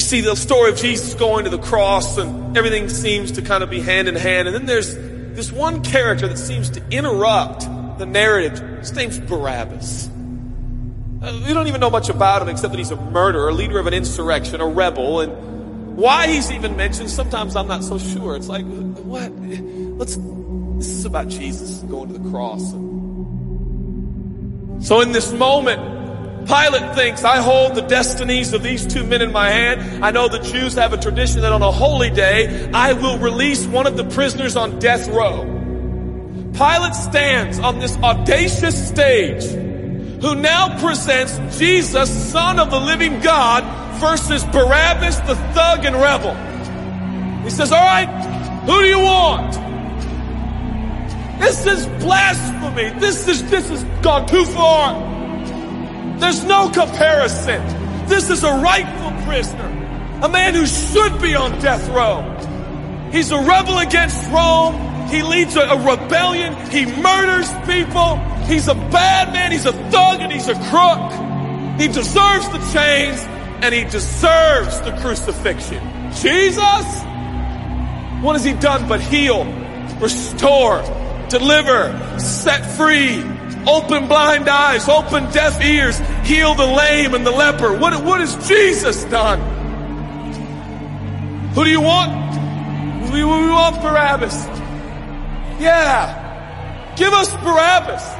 we see the story of Jesus going to the cross and everything seems to kind of be hand in hand. And then there's this one character that seems to interrupt the narrative. His name's Barabbas. Uh, we don't even know much about him except that he's a murderer, a leader of an insurrection, a rebel, and why he's even mentioned, sometimes I'm not so sure. It's like, what? Let's, this is about Jesus going to the cross. So in this moment, Pilate thinks, I hold the destinies of these two men in my hand. I know the Jews have a tradition that on a holy day, I will release one of the prisoners on death row. Pilate stands on this audacious stage who now presents Jesus, son of the living God, versus Barabbas, the thug and rebel. He says, all right, who do you want? This is blasphemy. This is, this has gone too far. There's no comparison. This is a rightful prisoner, a man who should be on death row. He's a rebel against Rome. He leads a, a rebellion. He murders people. He's a bad man. He's a thug and he's a crook. He deserves the chains and he deserves the crucifixion. Jesus? What has he done but heal, restore, deliver, set free, Open blind eyes, open deaf ears, heal the lame and the leper. What, what has Jesus done? Who do you want? We, we want Barabbas. Yeah. Give us Barabbas.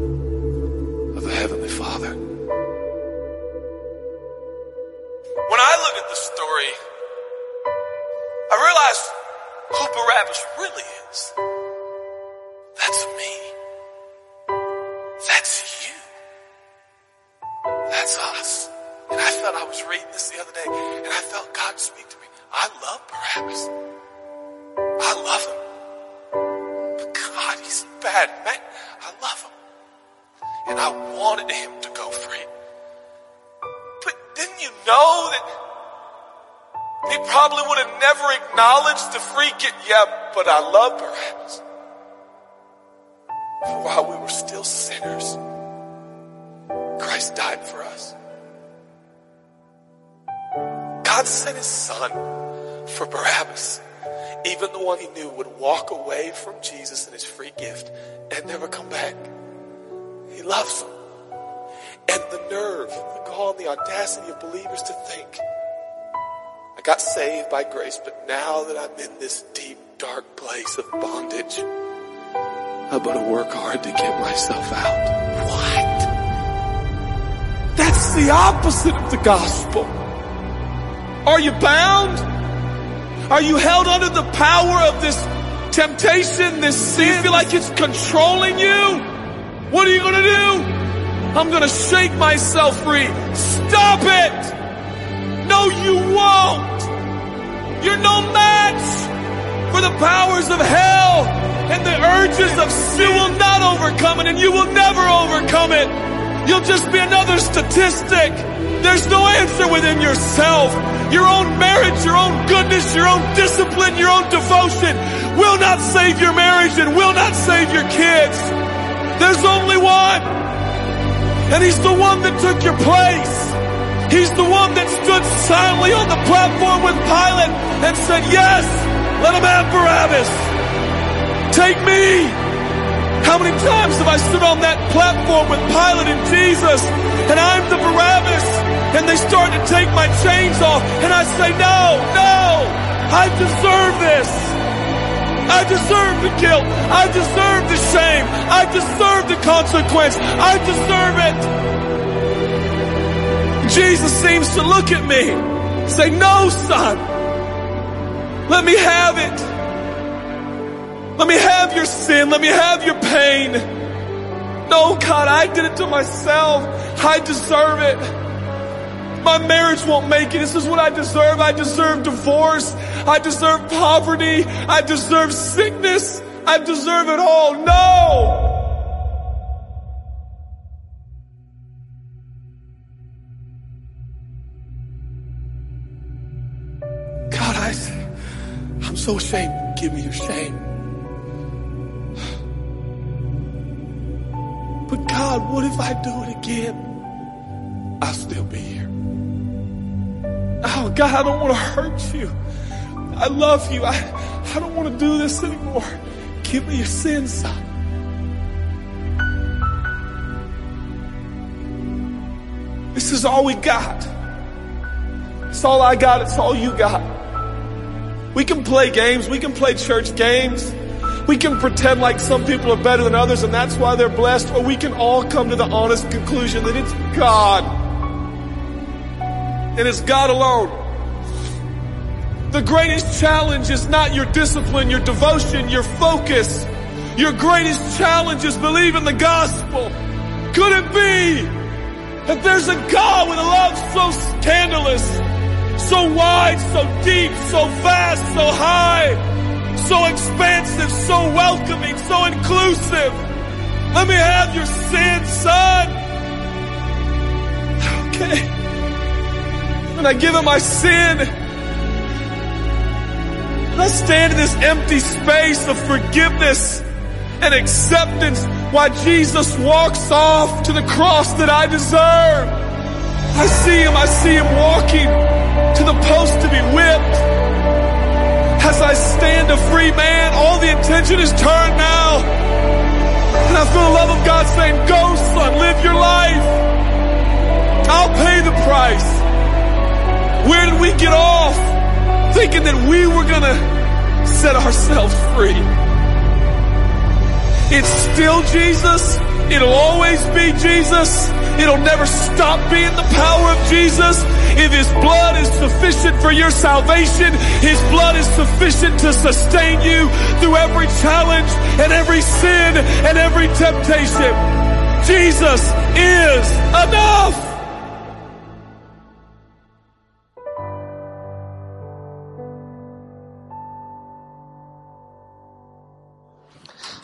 but I love Barabbas. For while we were still sinners, Christ died for us. God sent his son for Barabbas, even the one he knew would walk away from Jesus and his free gift and never come back. He loves him. And the nerve, the gall, and the audacity of believers to think I got saved by grace, but now that I'm in this deep, dark place of bondage, I better work hard to get myself out. What? That's the opposite of the gospel. Are you bound? Are you held under the power of this temptation, this sin? You feel like it's controlling you? What are you gonna do? I'm gonna shake myself free. Stop it! No, you won't. You're no match for the powers of hell and the urges of sin. Will not overcome it and you will never overcome it. You'll just be another statistic. There's no answer within yourself. Your own marriage, your own goodness, your own discipline, your own devotion will not save your marriage and will not save your kids. There's only one. And he's the one that took your place. He's the one that stood silently on the platform with Pilate and said, yes, let him have Barabbas. Take me. How many times have I stood on that platform with Pilate and Jesus and I'm the Barabbas and they start to take my chains off and I say, no, no, I deserve this. I deserve the guilt. I deserve the shame. I deserve the consequence. I deserve it. Jesus seems to look at me, say, no, son, let me have it. Let me have your sin. Let me have your pain. No, God, I did it to myself. I deserve it. My marriage won't make it. This is what I deserve. I deserve divorce. I deserve poverty. I deserve sickness. I deserve it all. No! So ashamed. Give me your shame. But God, what if I do it again? I'll still be here. Oh God, I don't want to hurt you. I love you. I, I don't want to do this anymore. Give me your sins, son. This is all we got. It's all I got. It's all you got. We can play games. We can play church games. We can pretend like some people are better than others and that's why they're blessed, or we can all come to the honest conclusion that it's God. And it's God alone. The greatest challenge is not your discipline, your devotion, your focus. Your greatest challenge is believing the gospel. Could it be that there's a God with a love so scandalous, so wide, so deep, so vast, so high, so expansive, so welcoming, so inclusive. Let me have your sin, son. Okay. And I give him my sin. I stand in this empty space of forgiveness and acceptance while Jesus walks off to the cross that I deserve. I see him, I see him walking to the post to be whipped. As I stand a free man, all the attention is turned now. And I feel the love of God saying, go son, live your life. I'll pay the price. Where did we get off thinking that we were gonna set ourselves free? It's still Jesus. It'll always be Jesus. It'll never stop being the power of Jesus. If His blood is sufficient for your salvation, His blood is sufficient to sustain you through every challenge and every sin and every temptation. Jesus is enough.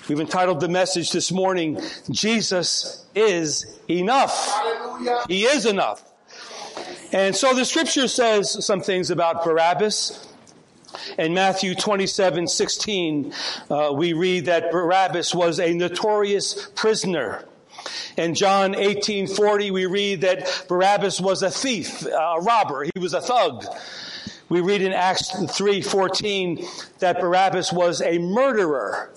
We've entitled the message this morning, Jesus is enough. Hallelujah. He is enough. And so the scripture says some things about Barabbas. In Matthew 27, 16, uh, we read that Barabbas was a notorious prisoner. In John 18, 40, we read that Barabbas was a thief, a robber. He was a thug. We read in Acts 3:14 that Barabbas was a murderer.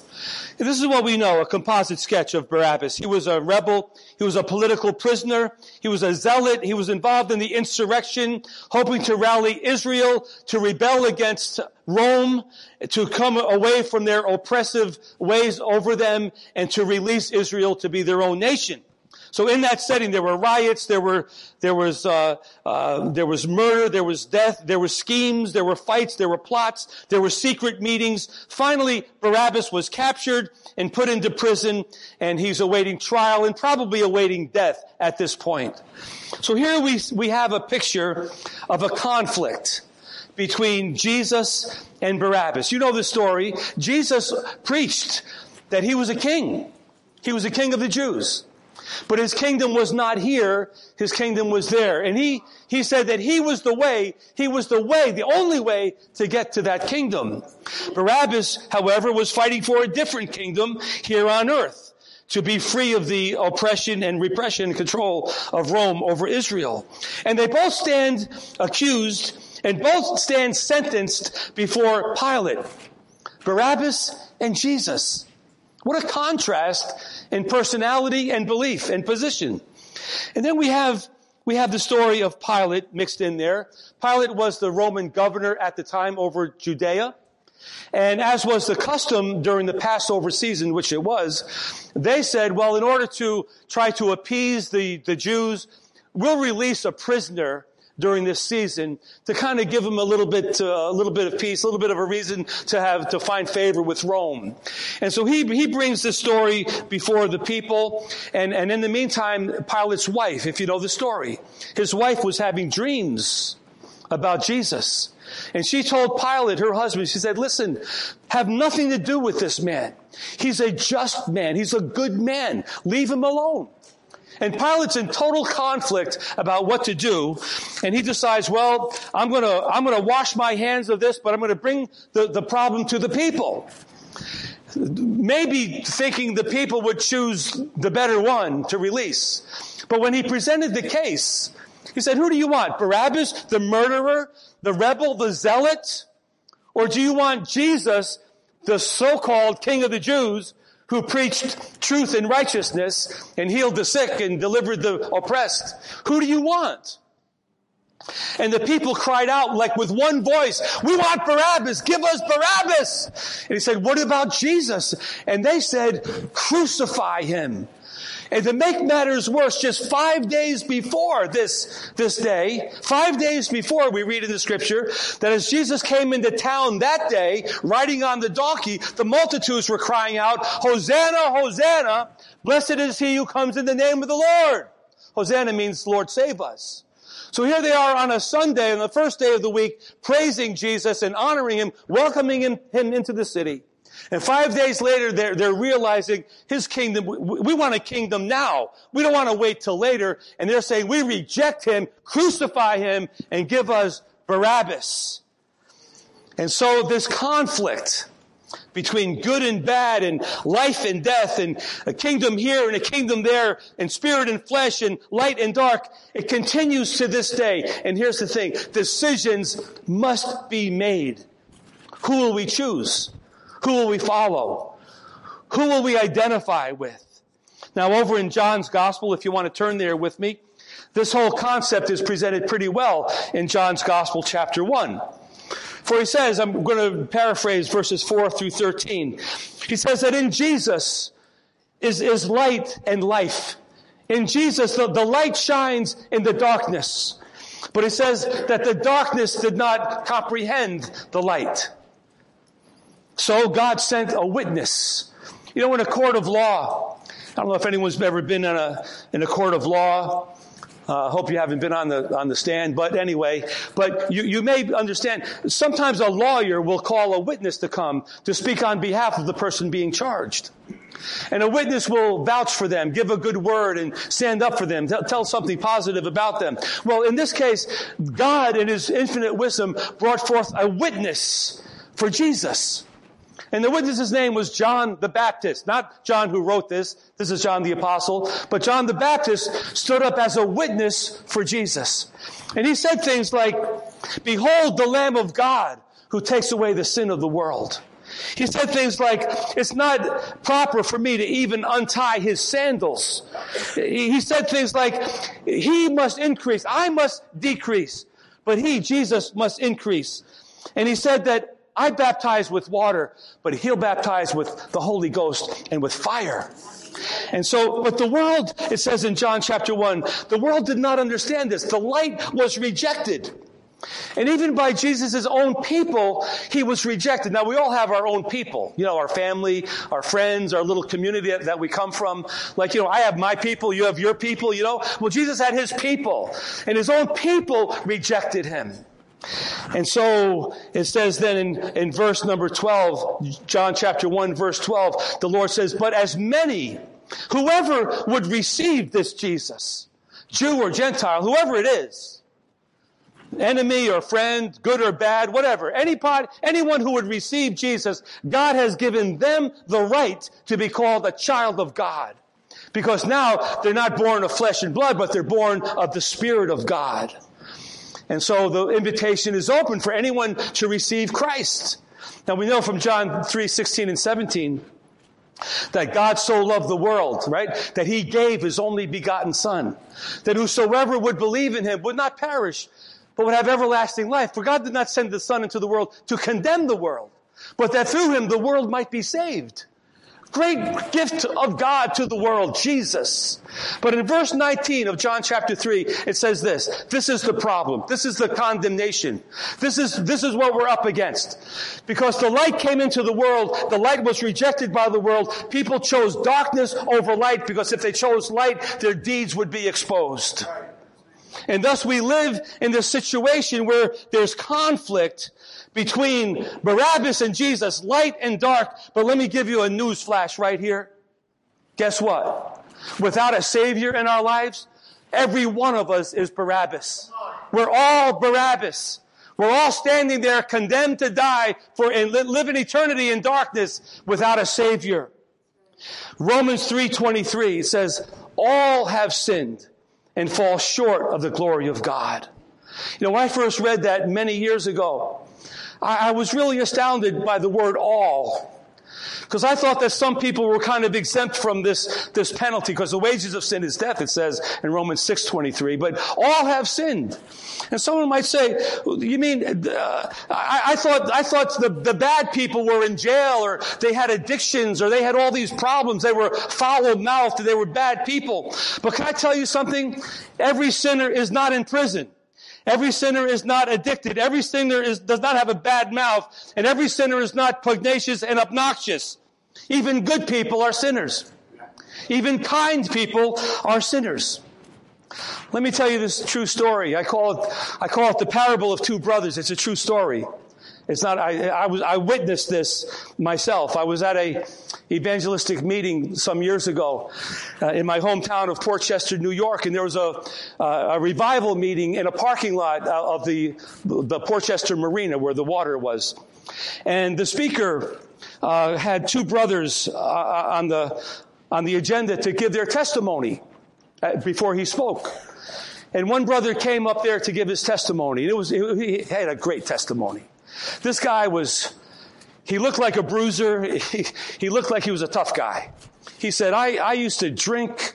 This is what we know, a composite sketch of Barabbas. He was a rebel. He was a political prisoner. He was a zealot. He was involved in the insurrection, hoping to rally Israel to rebel against Rome, to come away from their oppressive ways over them, and to release Israel to be their own nation. So in that setting, there were riots, there were there was uh, uh, there was murder, there was death, there were schemes, there were fights, there were plots, there were secret meetings. Finally, Barabbas was captured and put into prison, and he's awaiting trial and probably awaiting death at this point. So here we we have a picture of a conflict between Jesus and Barabbas. You know the story. Jesus preached that he was a king. He was a king of the Jews. But his kingdom was not here, his kingdom was there. And he, he said that he was the way, he was the way, the only way to get to that kingdom. Barabbas, however, was fighting for a different kingdom here on earth. To be free of the oppression and repression and control of Rome over Israel. And they both stand accused and both stand sentenced before Pilate. Barabbas and Jesus. What a contrast in personality and belief and position. And then we have we have the story of Pilate mixed in there. Pilate was the Roman governor at the time over Judea. And as was the custom during the Passover season, which it was, they said, well, in order to try to appease the, the Jews, we'll release a prisoner during this season to kind of give them a little bit, uh, a little bit of peace, a little bit of a reason to have, to find favor with Rome. And so he, he brings this story before the people. And, and in the meantime, Pilate's wife, if you know the story, his wife was having dreams about Jesus. And she told Pilate, her husband, she said, listen, have nothing to do with this man. He's a just man. He's a good man. Leave him alone. And Pilate's in total conflict about what to do. And he decides, well, I'm going to, I'm going to wash my hands of this, but I'm going to bring the, the problem to the people. Maybe thinking the people would choose the better one to release. But when he presented the case, he said, who do you want? Barabbas, the murderer, the rebel, the zealot? Or do you want Jesus, the so-called king of the Jews, who preached truth and righteousness and healed the sick and delivered the oppressed. Who do you want? And the people cried out like with one voice, we want Barabbas, give us Barabbas. And he said, what about Jesus? And they said, crucify him. And to make matters worse, just five days before this, this day, five days before we read in the scripture that as Jesus came into town that day, riding on the donkey, the multitudes were crying out, Hosanna, Hosanna, blessed is he who comes in the name of the Lord. Hosanna means Lord save us. So here they are on a Sunday, on the first day of the week, praising Jesus and honoring him, welcoming him, him into the city. And five days later, they're, they're realizing his kingdom, we, we want a kingdom now. We don't want to wait till later. And they're saying, we reject him, crucify him, and give us Barabbas. And so this conflict between good and bad and life and death and a kingdom here and a kingdom there and spirit and flesh and light and dark, it continues to this day. And here's the thing, decisions must be made. Who will we choose? Who will we follow? Who will we identify with? Now, over in John's Gospel, if you want to turn there with me, this whole concept is presented pretty well in John's Gospel, chapter 1. For he says, I'm going to paraphrase verses 4 through 13. He says that in Jesus is, is light and life. In Jesus, the, the light shines in the darkness. But he says that the darkness did not comprehend the light. So God sent a witness. You know, in a court of law, I don't know if anyone's ever been in a, in a court of law. I uh, hope you haven't been on the, on the stand, but anyway, but you, you may understand, sometimes a lawyer will call a witness to come to speak on behalf of the person being charged. And a witness will vouch for them, give a good word and stand up for them, tell, tell something positive about them. Well, in this case, God in his infinite wisdom brought forth a witness for Jesus. And the witness's name was John the Baptist, not John who wrote this. This is John the Apostle. But John the Baptist stood up as a witness for Jesus. And he said things like, Behold the Lamb of God who takes away the sin of the world. He said things like, it's not proper for me to even untie his sandals. He said things like, he must increase, I must decrease, but he, Jesus, must increase. And he said that I baptize with water, but he'll baptize with the Holy Ghost and with fire. And so, but the world, it says in John chapter 1, the world did not understand this. The light was rejected. And even by Jesus' own people, he was rejected. Now we all have our own people, you know, our family, our friends, our little community that we come from. Like, you know, I have my people, you have your people, you know. Well, Jesus had his people, and his own people rejected him. And so it says then in, in verse number 12, John chapter 1 verse 12, the Lord says, but as many, whoever would receive this Jesus, Jew or Gentile, whoever it is, enemy or friend, good or bad, whatever, anybody, anyone who would receive Jesus, God has given them the right to be called a child of God. Because now they're not born of flesh and blood, but they're born of the Spirit of God. And so the invitation is open for anyone to receive Christ. Now we know from John 3, 16 and 17 That God so loved the world, right? That he gave his only begotten son. That whosoever would believe in him would not perish, but would have everlasting life. For God did not send the son into the world to condemn the world, but that through him the world might be saved. Great gift of God to the world, Jesus. But in verse 19 of John chapter 3, it says this. This is the problem. This is the condemnation. This is, this is what we're up against. Because the light came into the world, the light was rejected by the world. People chose darkness over light because if they chose light, their deeds would be exposed. And thus we live in this situation where there's conflict between Barabbas and Jesus, light and dark. But let me give you a news flash right here. Guess what? Without a savior in our lives, every one of us is Barabbas. We're all Barabbas. We're all standing there condemned to die for and live in eternity in darkness without a savior. Romans 3:23 says, "All have sinned and fall short of the glory of God." You know, when I first read that many years ago, I, I was really astounded by the word all. Because I thought that some people were kind of exempt from this, this penalty, because the wages of sin is death, it says in Romans 6.23, but all have sinned. And someone might say, you mean, uh, I, I, thought, I thought the, the bad people were in jail, or they had addictions, or they had all these problems, they were foul-mouthed, they were bad people. But can I tell you something? Every sinner is not in prison. Every sinner is not addicted. Every sinner is, does not have a bad mouth. And every sinner is not pugnacious and obnoxious. Even good people are sinners. Even kind people are sinners. Let me tell you this true story. I call it, I call it the parable of two brothers. It's a true story. It's not, I, I was, I witnessed this myself. I was at a evangelistic meeting some years ago uh, in my hometown of Port Chester, New York, and there was a, uh, a revival meeting in a parking lot uh, of the, the Port Chester Marina where the water was. And the speaker uh, had two brothers uh, on the, on the agenda to give their testimony uh, before he spoke. And one brother came up there to give his testimony. And it was, he had a great testimony. This guy was, he looked like a bruiser. He, he looked like he was a tough guy. He said, I, I used to drink.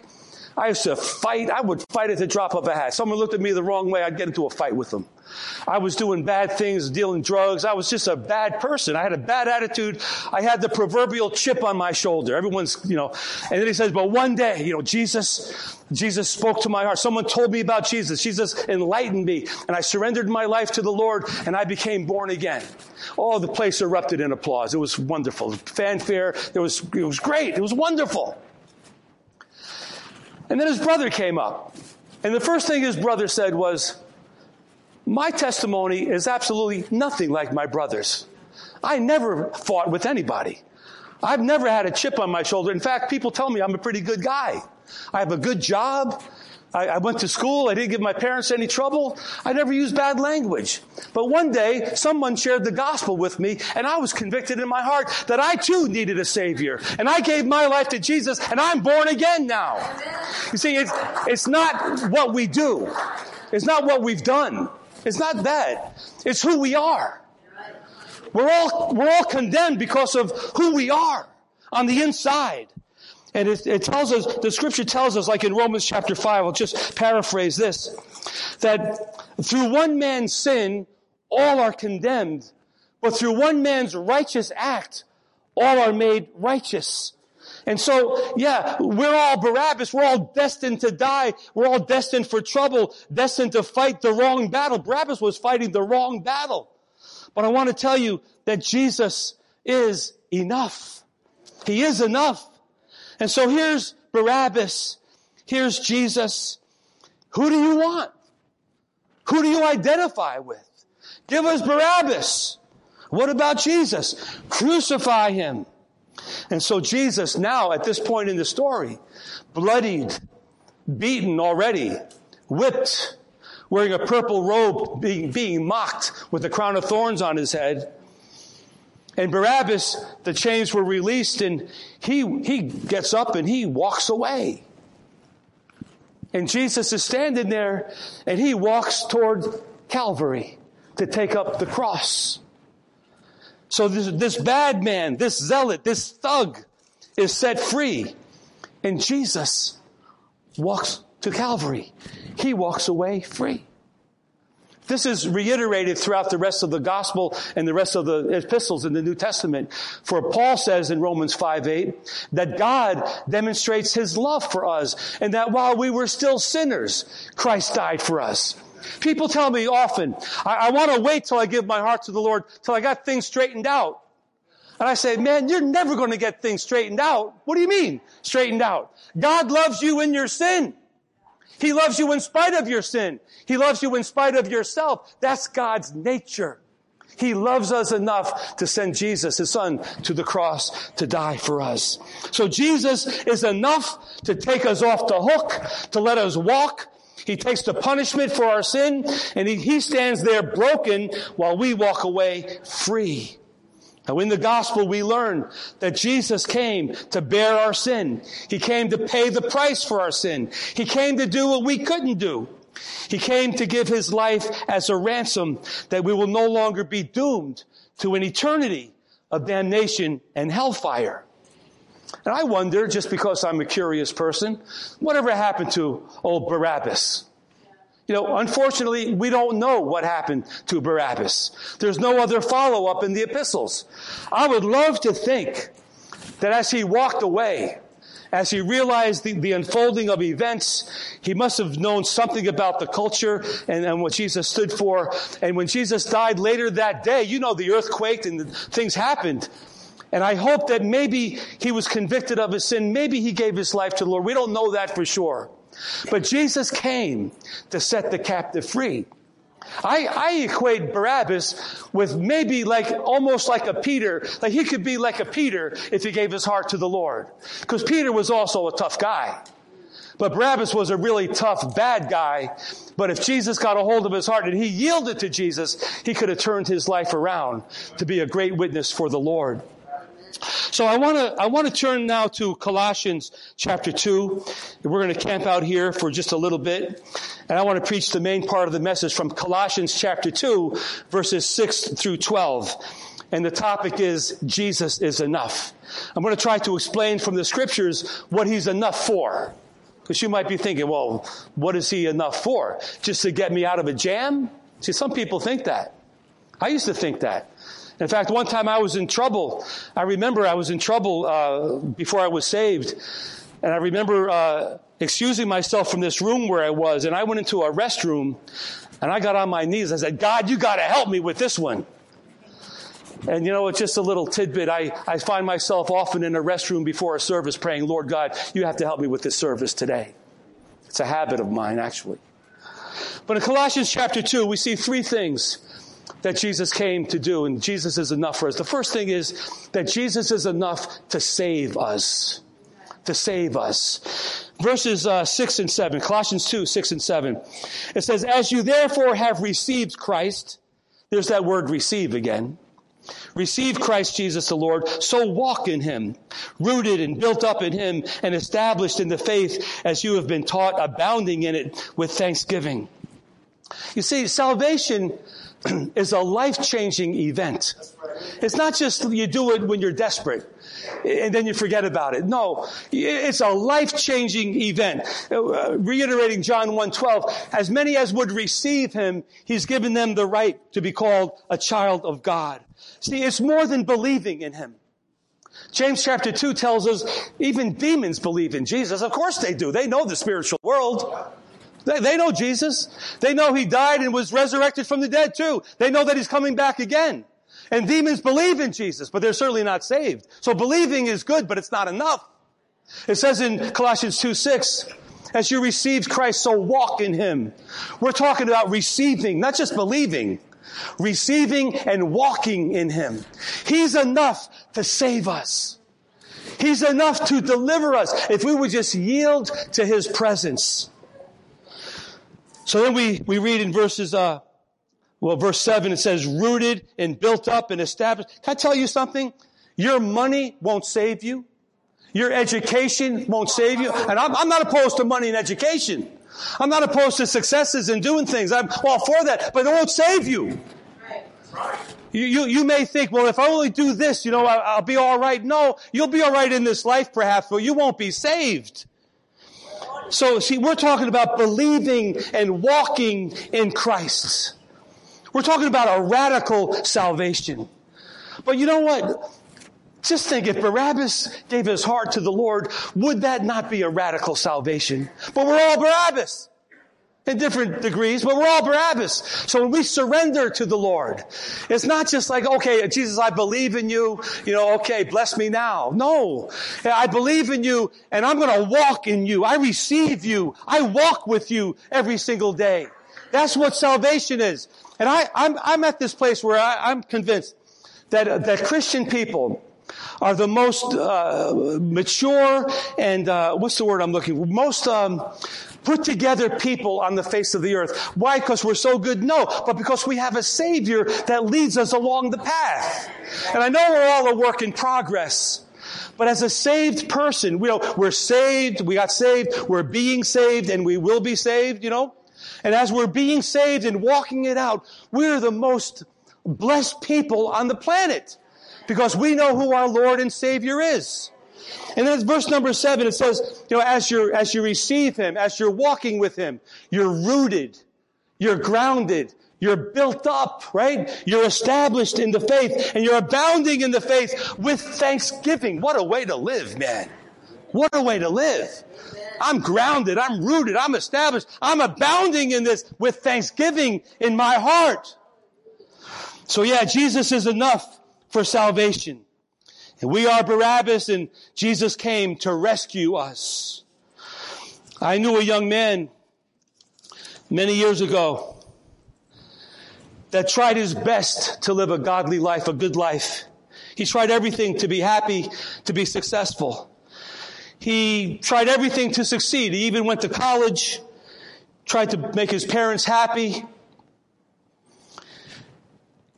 I used to fight. I would fight at the drop of a hat. Someone looked at me the wrong way, I'd get into a fight with them. I was doing bad things, dealing drugs. I was just a bad person. I had a bad attitude. I had the proverbial chip on my shoulder. Everyone's, you know, and then he says, but one day, you know, Jesus, Jesus spoke to my heart. Someone told me about Jesus. Jesus enlightened me and I surrendered my life to the Lord and I became born again. Oh, the place erupted in applause. It was wonderful. Fanfare. It was, it was great. It was wonderful. And then his brother came up. And the first thing his brother said was, my testimony is absolutely nothing like my brother's. I never fought with anybody. I've never had a chip on my shoulder. In fact, people tell me I'm a pretty good guy. I have a good job. I, I, went to school. I didn't give my parents any trouble. I never used bad language. But one day, someone shared the gospel with me, and I was convicted in my heart that I too needed a Savior. And I gave my life to Jesus, and I'm born again now. You see, it's, it's not what we do. It's not what we've done. It's not that. It's who we are. We're all, we're all condemned because of who we are on the inside. And it, it, tells us, the scripture tells us, like in Romans chapter 5, I'll just paraphrase this, that through one man's sin, all are condemned, but through one man's righteous act, all are made righteous. And so, yeah, we're all Barabbas. We're all destined to die. We're all destined for trouble, destined to fight the wrong battle. Barabbas was fighting the wrong battle. But I want to tell you that Jesus is enough. He is enough. And so here's Barabbas. Here's Jesus. Who do you want? Who do you identify with? Give us Barabbas. What about Jesus? Crucify him. And so Jesus now, at this point in the story, bloodied, beaten already, whipped, wearing a purple robe, being, being mocked with a crown of thorns on his head. And Barabbas, the chains were released and he, he gets up and he walks away. And Jesus is standing there and he walks toward Calvary to take up the cross. So this, this bad man, this zealot, this thug is set free. And Jesus walks to Calvary. He walks away free. This is reiterated throughout the rest of the gospel and the rest of the epistles in the New Testament. For Paul says in Romans 5 8 that God demonstrates his love for us and that while we were still sinners, Christ died for us. People tell me often, I, I want to wait till I give my heart to the Lord till I got things straightened out. And I say, man, you're never going to get things straightened out. What do you mean straightened out? God loves you in your sin. He loves you in spite of your sin. He loves you in spite of yourself. That's God's nature. He loves us enough to send Jesus, his son, to the cross to die for us. So Jesus is enough to take us off the hook, to let us walk. He takes the punishment for our sin, and he, he stands there broken while we walk away free. Now in the gospel we learn that Jesus came to bear our sin. He came to pay the price for our sin. He came to do what we couldn't do. He came to give his life as a ransom that we will no longer be doomed to an eternity of damnation and hellfire. And I wonder, just because I'm a curious person, whatever happened to old Barabbas? You know, unfortunately, we don't know what happened to Barabbas. There's no other follow up in the epistles. I would love to think that as he walked away, as he realized the, the, unfolding of events, he must have known something about the culture and, and, what Jesus stood for. And when Jesus died later that day, you know, the earth quaked and things happened. And I hope that maybe he was convicted of his sin. Maybe he gave his life to the Lord. We don't know that for sure. But Jesus came to set the captive free. I, I, equate Barabbas with maybe like almost like a Peter. Like he could be like a Peter if he gave his heart to the Lord. Because Peter was also a tough guy. But Barabbas was a really tough, bad guy. But if Jesus got a hold of his heart and he yielded to Jesus, he could have turned his life around to be a great witness for the Lord. So I want to I want to turn now to Colossians chapter 2. We're going to camp out here for just a little bit. And I want to preach the main part of the message from Colossians chapter 2 verses 6 through 12. And the topic is Jesus is enough. I'm going to try to explain from the scriptures what he's enough for. Because you might be thinking, well, what is he enough for? Just to get me out of a jam? See, some people think that. I used to think that. In fact, one time I was in trouble. I remember I was in trouble uh, before I was saved. And I remember uh, excusing myself from this room where I was. And I went into a restroom and I got on my knees. I said, God, you got to help me with this one. And you know, it's just a little tidbit. I, I find myself often in a restroom before a service praying, Lord God, you have to help me with this service today. It's a habit of mine, actually. But in Colossians chapter 2, we see three things that Jesus came to do, and Jesus is enough for us. The first thing is that Jesus is enough to save us. To save us. Verses uh, 6 and 7, Colossians 2, 6 and 7. It says, As you therefore have received Christ, there's that word receive again. Receive Christ Jesus the Lord, so walk in Him, rooted and built up in Him and established in the faith as you have been taught, abounding in it with thanksgiving. You see, salvation is a life changing event. It's not just you do it when you're desperate and then you forget about it. No, it's a life changing event. Uh, reiterating John 1:12, as many as would receive him, he's given them the right to be called a child of God. See, it's more than believing in him. James chapter 2 tells us even demons believe in Jesus. Of course they do. They know the spiritual world. They, they know Jesus. They know he died and was resurrected from the dead too. They know that he's coming back again. And demons believe in Jesus, but they're certainly not saved. So believing is good, but it's not enough. It says in Colossians 2 6, as you received Christ, so walk in him. We're talking about receiving, not just believing. Receiving and walking in him. He's enough to save us. He's enough to deliver us if we would just yield to his presence. So then we, we read in verses, uh, well, verse 7, it says, rooted and built up and established. Can I tell you something? Your money won't save you. Your education won't save you. And I'm, I'm not opposed to money and education. I'm not opposed to successes and doing things. I'm all for that, but it won't save you. You, you, you may think, well, if I only do this, you know, I, I'll be all right. No, you'll be all right in this life perhaps, but you won't be saved. So see, we're talking about believing and walking in Christ. We're talking about a radical salvation. But you know what? Just think if Barabbas gave his heart to the Lord, would that not be a radical salvation? But we're all Barabbas in different degrees, but we're all Barabbas. So when we surrender to the Lord, it's not just like, okay, Jesus, I believe in you, you know, okay, bless me now. No. I believe in you and I'm going to walk in you. I receive you. I walk with you every single day. That's what salvation is. And I, I'm, I'm at this place where I, I'm convinced that, that Christian people, are the most uh, mature and uh, what's the word I'm looking for? Most um, put together people on the face of the earth. Why? Because we're so good? No, but because we have a Savior that leads us along the path. And I know we're all a work in progress. But as a saved person, we know, we're saved, we got saved, we're being saved, and we will be saved, you know? And as we're being saved and walking it out, we're the most blessed people on the planet because we know who our Lord and Savior is. And then it's verse number seven, it says, you know, as you as you receive Him, as you're walking with Him, you're rooted, you're grounded, you're built up, right? You're established in the faith and you're abounding in the faith with thanksgiving. What a way to live, man. What a way to live. I'm grounded. I'm rooted. I'm established. I'm abounding in this with thanksgiving in my heart. So yeah, Jesus is enough for salvation. We are Barabbas and Jesus came to rescue us. I knew a young man many years ago that tried his best to live a godly life, a good life. He tried everything to be happy, to be successful. He tried everything to succeed. He even went to college, tried to make his parents happy.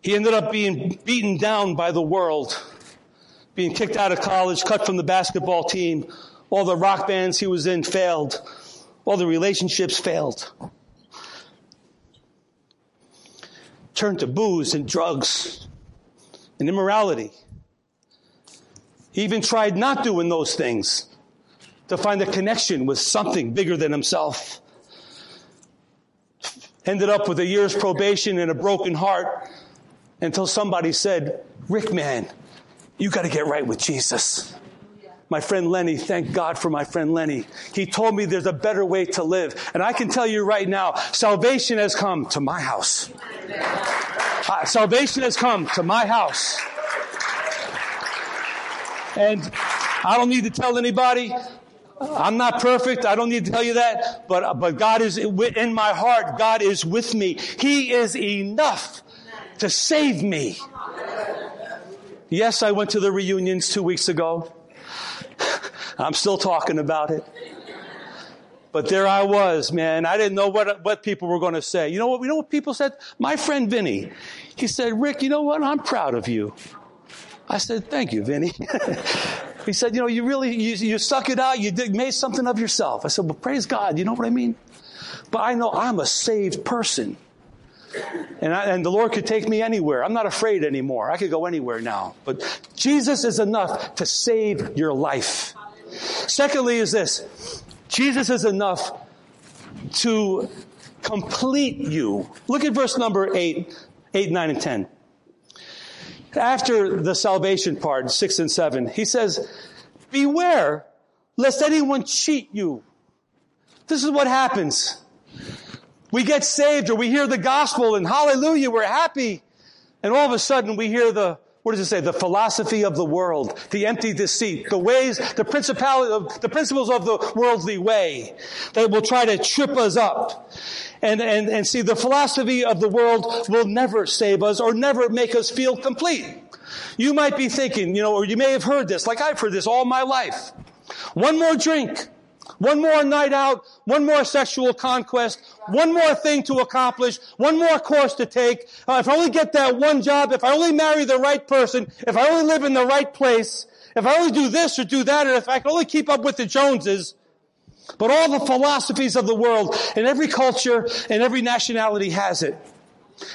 He ended up being beaten down by the world, being kicked out of college, cut from the basketball team. All the rock bands he was in failed. All the relationships failed. Turned to booze and drugs and immorality. He even tried not doing those things to find a connection with something bigger than himself. Ended up with a year's probation and a broken heart until somebody said, Rick, man, you got to get right with Jesus. My friend Lenny, thank God for my friend Lenny. He told me there's a better way to live. And I can tell you right now, salvation has come to my house. Uh, salvation has come to my house. And I don't need to tell anybody. I'm not perfect. I don't need to tell you that. But, but God is in my heart. God is with me. He is enough to save me. Yes, I went to the reunions two weeks ago. I'm still talking about it. But there I was, man. I didn't know what, what people were going to say. You know what? You know what people said? My friend Vinny, he said, Rick, you know what? I'm proud of you. I said, thank you, Vinny. he said, you know, you really, you, you suck it out. You did, made something of yourself. I said, well, praise God. You know what I mean? But I know I'm a saved person. And, I, and the Lord could take me anywhere. I'm not afraid anymore. I could go anywhere now. But Jesus is enough to save your life. Secondly, is this Jesus is enough to complete you. Look at verse number 8, 8, 9, and 10. After the salvation part, 6 and 7, he says, Beware lest anyone cheat you. This is what happens. We get saved or we hear the gospel and hallelujah, we're happy. And all of a sudden we hear the, what does it say? The philosophy of the world, the empty deceit, the ways, the principality, the principles of the worldly way that will try to trip us up. And, and, and see, the philosophy of the world will never save us or never make us feel complete. You might be thinking, you know, or you may have heard this, like I've heard this all my life. One more drink. One more night out, one more sexual conquest, one more thing to accomplish, one more course to take. Uh, if I only get that one job, if I only marry the right person, if I only live in the right place, if I only do this or do that, or if I can only keep up with the Joneses, but all the philosophies of the world and every culture and every nationality has it.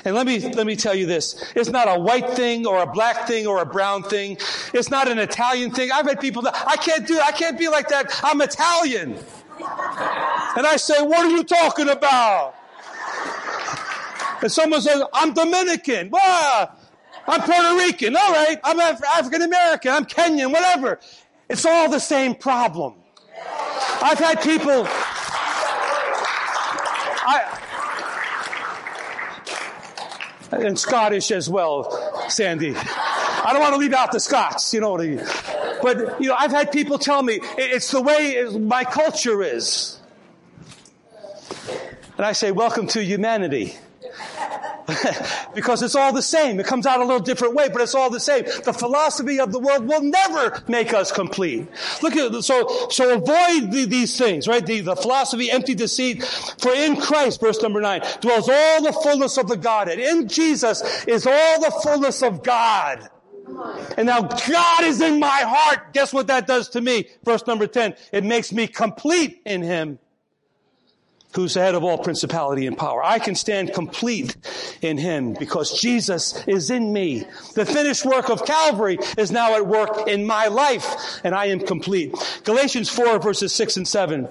And let me, let me tell you this. It's not a white thing or a black thing or a brown thing. It's not an Italian thing. I've had people that, I can't do, I can't be like that. I'm Italian. And I say, what are you talking about? And someone says, I'm Dominican. Well, I'm Puerto Rican. All right. I'm Af- African American. I'm Kenyan, whatever. It's all the same problem. I've had people, I, and Scottish as well, Sandy. I don't want to leave out the Scots, you know. What I mean. But, you know, I've had people tell me it's the way my culture is. And I say, welcome to humanity. because it's all the same. It comes out a little different way, but it's all the same. The philosophy of the world will never make us complete. Look at so so avoid the, these things, right? The, the philosophy, empty deceit. For in Christ, verse number nine, dwells all the fullness of the Godhead. In Jesus is all the fullness of God. And now God is in my heart. Guess what that does to me? Verse number 10. It makes me complete in Him who's head of all principality and power. I can stand complete in him because Jesus is in me. The finished work of Calvary is now at work in my life and I am complete. Galatians 4 verses 6 and 7.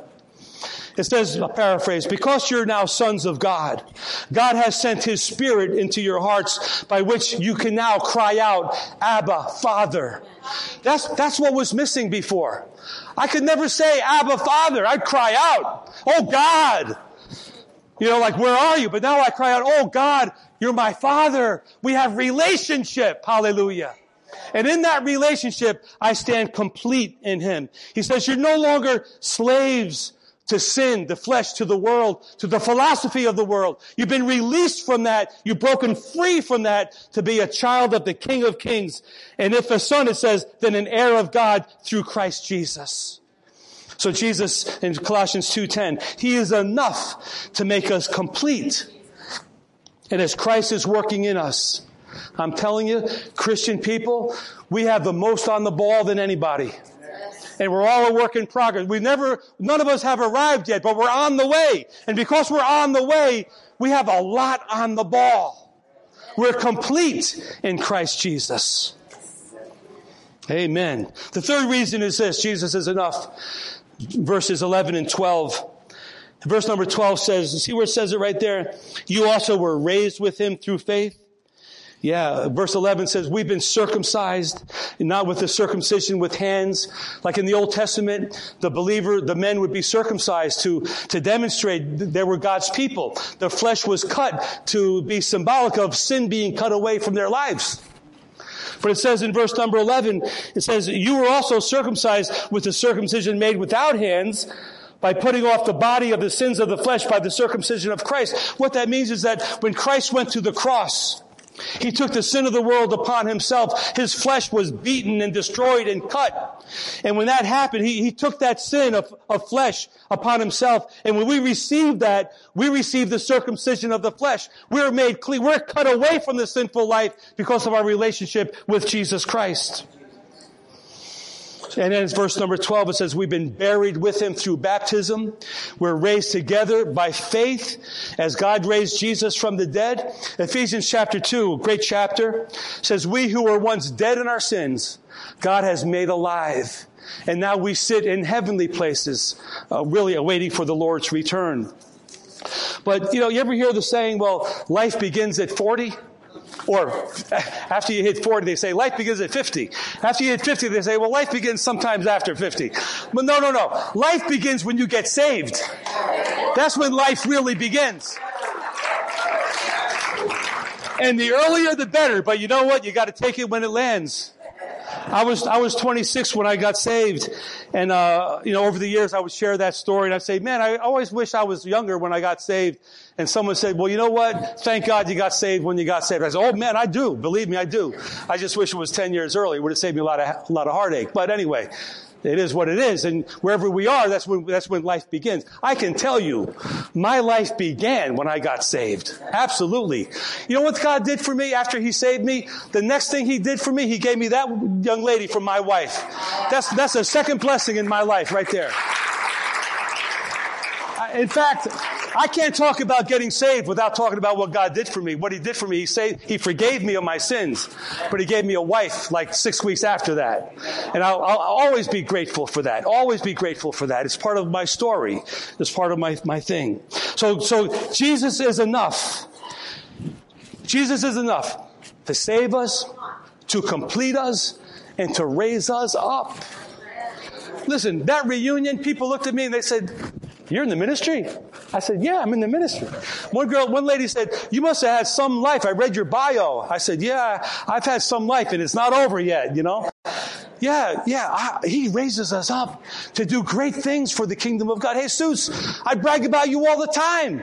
It says, paraphrase, because you're now sons of God, God has sent His Spirit into your hearts by which you can now cry out, Abba, Father. That's, that's what was missing before. I could never say, Abba, Father. I'd cry out, Oh God. You know, like, where are you? But now I cry out, Oh God, you're my Father. We have relationship. Hallelujah. And in that relationship, I stand complete in Him. He says, you're no longer slaves to sin, the flesh, to the world, to the philosophy of the world. You've been released from that. You've broken free from that to be a child of the King of Kings. And if a son, it says, then an heir of God through Christ Jesus. So Jesus in Colossians 2.10, He is enough to make us complete. And as Christ is working in us, I'm telling you, Christian people, we have the most on the ball than anybody and we're all a work in progress. We've never, none of us have arrived yet, but we're on the way. And because we're on the way, we have a lot on the ball. We're complete in Christ Jesus. Amen. The third reason is this Jesus is enough. Verses 11 and 12. Verse number 12 says, see where it says it right there? You also were raised with him through faith yeah, verse 11 says, we've been circumcised, not with the circumcision with hands. Like in the Old Testament, the believer, the men would be circumcised to, to demonstrate they were God's people. The flesh was cut to be symbolic of sin being cut away from their lives. But it says in verse number 11, it says, you were also circumcised with the circumcision made without hands, by putting off the body of the sins of the flesh by the circumcision of Christ. What that means is that when Christ went to the cross, he took the sin of the world upon himself. His flesh was beaten and destroyed and cut. And when that happened, he, he took that sin of, of flesh upon himself. And when we receive that, we receive the circumcision of the flesh. We're made clean. We're cut away from the sinful life because of our relationship with Jesus Christ. And then verse number 12, it says, we've been buried with him through baptism. We're raised together by faith as God raised Jesus from the dead. Ephesians chapter 2, great chapter, says, we who were once dead in our sins, God has made alive. And now we sit in heavenly places, uh, really awaiting for the Lord's return. But, you know, you ever hear the saying, well, life begins at 40? Or after you hit 40, they say life begins at 50. After you hit 50, they say, well, life begins sometimes after 50. But no, no, no. Life begins when you get saved. That's when life really begins. And the earlier the better, but you know what? You gotta take it when it lands. I was I was 26 when I got saved, and uh, you know over the years I would share that story, and I'd say, "Man, I always wish I was younger when I got saved." And someone said, "Well, you know what? Thank God you got saved when you got saved." I said, "Oh man, I do. Believe me, I do. I just wish it was 10 years early. It would have saved me a lot of a lot of heartache." But anyway, it is what it is. And wherever we are, that's when, that's when life begins. I can tell you, my life began when I got saved. Absolutely. You know what God did for me after He saved me? The next thing He did for me, He gave me that young lady from my wife. That's, that's a second blessing in my life right there. In fact, I can't talk about getting saved without talking about what God did for me. What He did for me, He saved, He forgave me of my sins, but He gave me a wife like six weeks after that. And I'll, I'll always be grateful for that. Always be grateful for that. It's part of my story. It's part of my, my thing. So, so Jesus is enough. Jesus is enough to save us, to complete us, and to raise us up. Listen, that reunion, people looked at me and they said, You're in the ministry? I said, Yeah, I'm in the ministry. One girl, one lady said, You must have had some life. I read your bio. I said, Yeah, I've had some life and it's not over yet, you know? Yeah, yeah, I, he raises us up to do great things for the kingdom of God. Hey, Jesus, I brag about you all the time.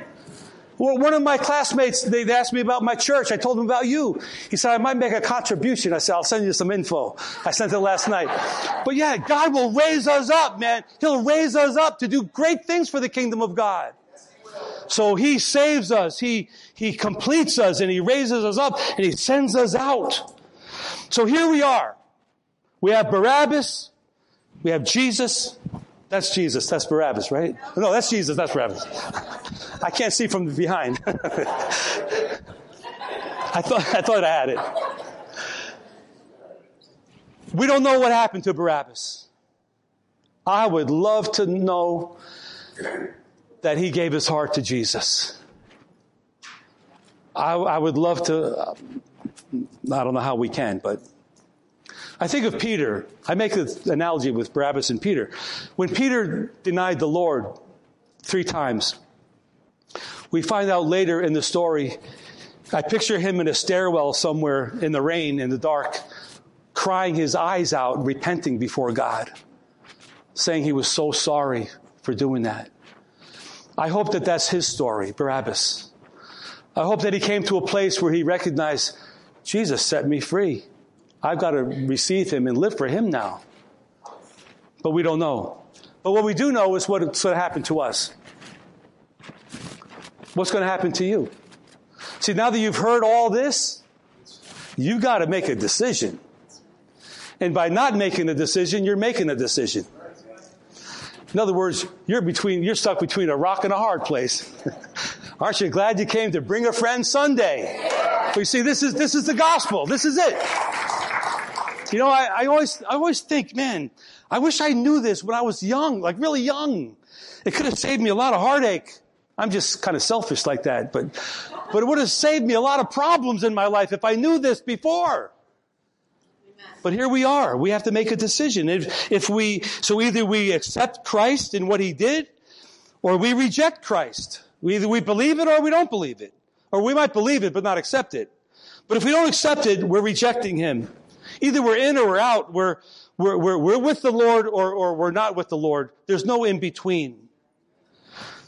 Well, one of my classmates, they asked me about my church. I told them about you. He said, I might make a contribution. I said, I'll send you some info. I sent it last night. But yeah, God will raise us up, man. He'll raise us up to do great things for the kingdom of God. So he saves us, he, he completes us, and he raises us up, and he sends us out. So here we are. We have Barabbas, we have Jesus, that's Jesus. That's Barabbas, right? No, that's Jesus. That's Barabbas. I can't see from behind. I thought I thought I had it. We don't know what happened to Barabbas. I would love to know that he gave his heart to Jesus. I, I would love to. Um, I don't know how we can, but I think of Peter. I make the analogy with Barabbas and Peter. When Peter denied the Lord three times, we find out later in the story, I picture him in a stairwell somewhere in the rain, in the dark, crying his eyes out, repenting before God, saying he was so sorry for doing that. I hope that that's his story, Barabbas. I hope that he came to a place where he recognized Jesus set me free. I've got to receive him and live for him now. But we don't know. But what we do know is what's going to happen to us. What's going to happen to you? See, now that you've heard all this, you got to make a decision. And by not making a decision, you're making a decision. In other words, you're between, you're stuck between a rock and a hard place. Aren't you glad you came to bring a friend Sunday? You see, this is, this is the gospel. This is it. You know, I, I always, I always think, man, I wish I knew this when I was young, like really young. It could have saved me a lot of heartache. I'm just kind of selfish like that, but, but it would have saved me a lot of problems in my life if I knew this before. But here we are. We have to make a decision. If, if we, so either we accept Christ and what he did, or we reject Christ. We either we believe it or we don't believe it. Or we might believe it but not accept it. But if we don't accept it, we're rejecting him. Either we're in or we're out. We're, we're, we're, we're with the Lord or, or we're not with the Lord. There's no in between.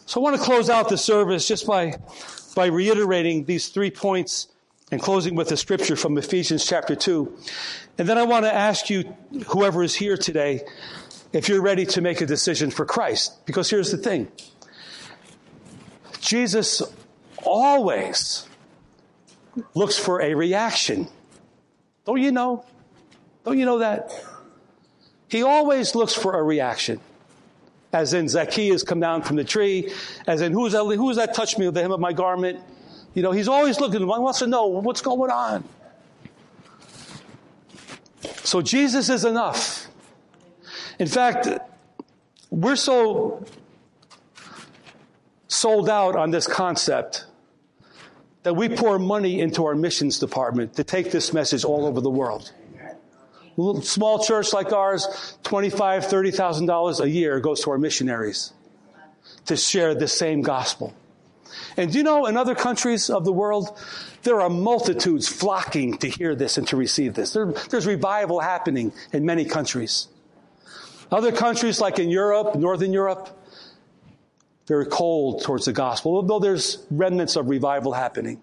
So I want to close out the service just by, by reiterating these three points and closing with a scripture from Ephesians chapter 2. And then I want to ask you, whoever is here today, if you're ready to make a decision for Christ. Because here's the thing Jesus always looks for a reaction. Don't you know? Don't you know that? He always looks for a reaction. As in Zacchaeus come down from the tree, as in who's that, who's that touched me with the hem of my garment? You know, he's always looking, he wants to know what's going on. So Jesus is enough. In fact, we're so sold out on this concept that we pour money into our missions department to take this message all over the world. Small church like ours, $25,000, $30,000 a year goes to our missionaries to share the same gospel. And you know, in other countries of the world, there are multitudes flocking to hear this and to receive this. There, there's revival happening in many countries. Other countries like in Europe, Northern Europe, very cold towards the gospel, although there's remnants of revival happening.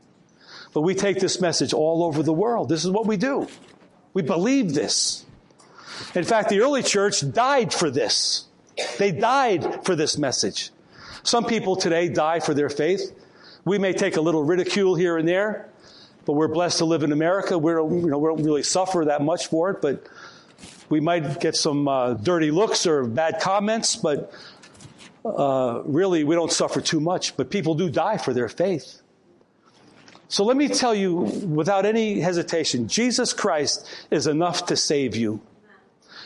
But we take this message all over the world. This is what we do. We believe this. In fact, the early church died for this. They died for this message. Some people today die for their faith. We may take a little ridicule here and there, but we're blessed to live in America. We're, you know, we don't really suffer that much for it, but we might get some uh, dirty looks or bad comments, but uh, really we don't suffer too much, but people do die for their faith. So let me tell you without any hesitation, Jesus Christ is enough to save you.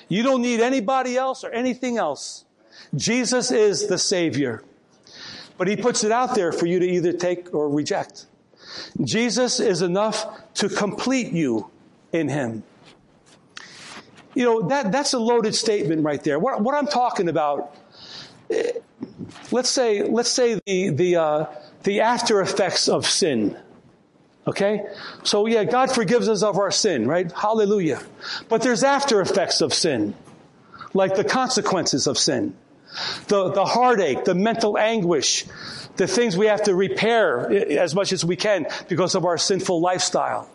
You don't need anybody else or anything else. Jesus is the Savior. But He puts it out there for you to either take or reject. Jesus is enough to complete you in Him. You know, that, that's a loaded statement right there. What, what I'm talking about, eh, let's say, let's say the, the, uh, the after effects of sin. Okay? So yeah, God forgives us of our sin, right? Hallelujah. But there's after effects of sin. Like the consequences of sin. The, the heartache, the mental anguish, the things we have to repair as much as we can because of our sinful lifestyle.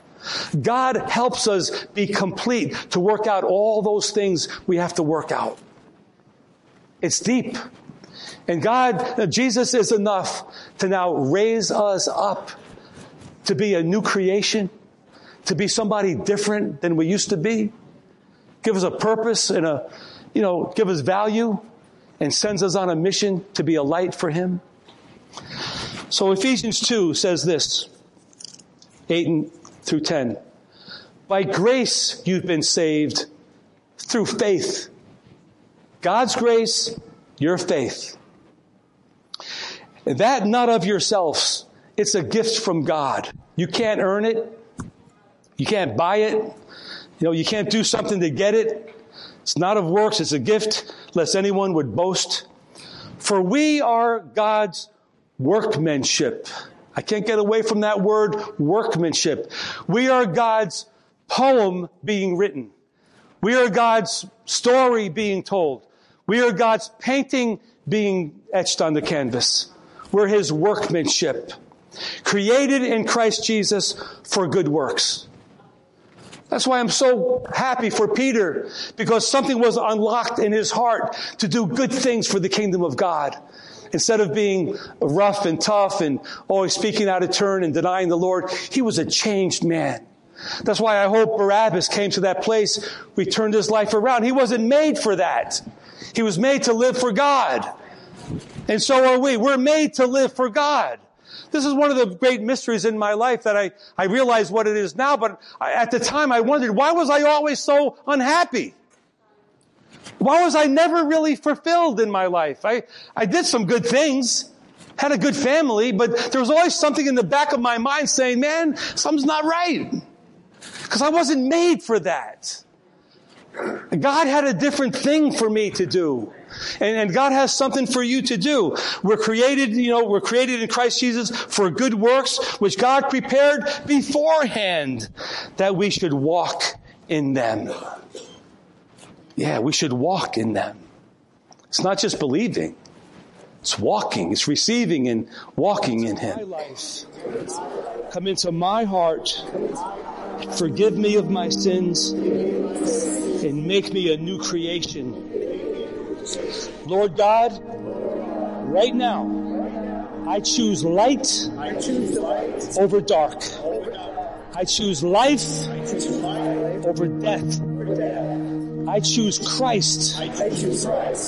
God helps us be complete to work out all those things we have to work out. It's deep. And God, Jesus is enough to now raise us up to be a new creation, to be somebody different than we used to be, give us a purpose and a, you know, give us value and sends us on a mission to be a light for Him. So Ephesians 2 says this, 8 through 10. By grace you've been saved through faith. God's grace, your faith. That not of yourselves. It's a gift from God. You can't earn it. You can't buy it. You know, you can't do something to get it. It's not of works, it's a gift, lest anyone would boast. For we are God's workmanship. I can't get away from that word workmanship. We are God's poem being written. We are God's story being told. We are God's painting being etched on the canvas. We're His workmanship created in Christ Jesus for good works. That's why I'm so happy for Peter, because something was unlocked in his heart to do good things for the kingdom of God. Instead of being rough and tough and always speaking out of turn and denying the Lord, he was a changed man. That's why I hope Barabbas came to that place, we turned his life around. He wasn't made for that. He was made to live for God. And so are we. We're made to live for God. This is one of the great mysteries in my life that I, I realize what it is now, but I, at the time I wondered, why was I always so unhappy? Why was I never really fulfilled in my life? I, I did some good things, had a good family, but there was always something in the back of my mind saying, man, something's not right. Because I wasn't made for that. God had a different thing for me to do. And, and, God has something for you to do. We're created, you know, we're created in Christ Jesus for good works, which God prepared beforehand that we should walk in them. Yeah, we should walk in them. It's not just believing. It's walking. It's receiving and walking in Him. Come into my heart. Forgive me of my sins and make me a new creation Lord God, right now, I choose light, over dark. I choose life, over death. I choose Christ,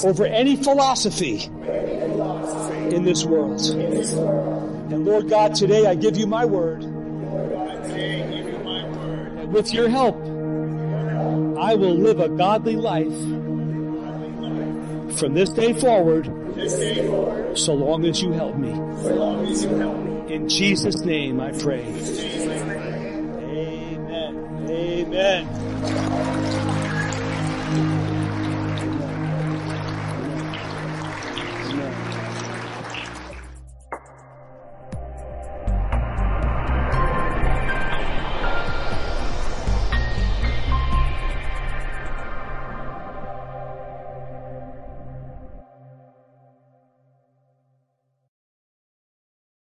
over any philosophy in this world. And Lord God, today I give you my word. With your help, I will live a godly life from this day forward, so long as you help me. In Jesus' name I pray. Amen. Amen.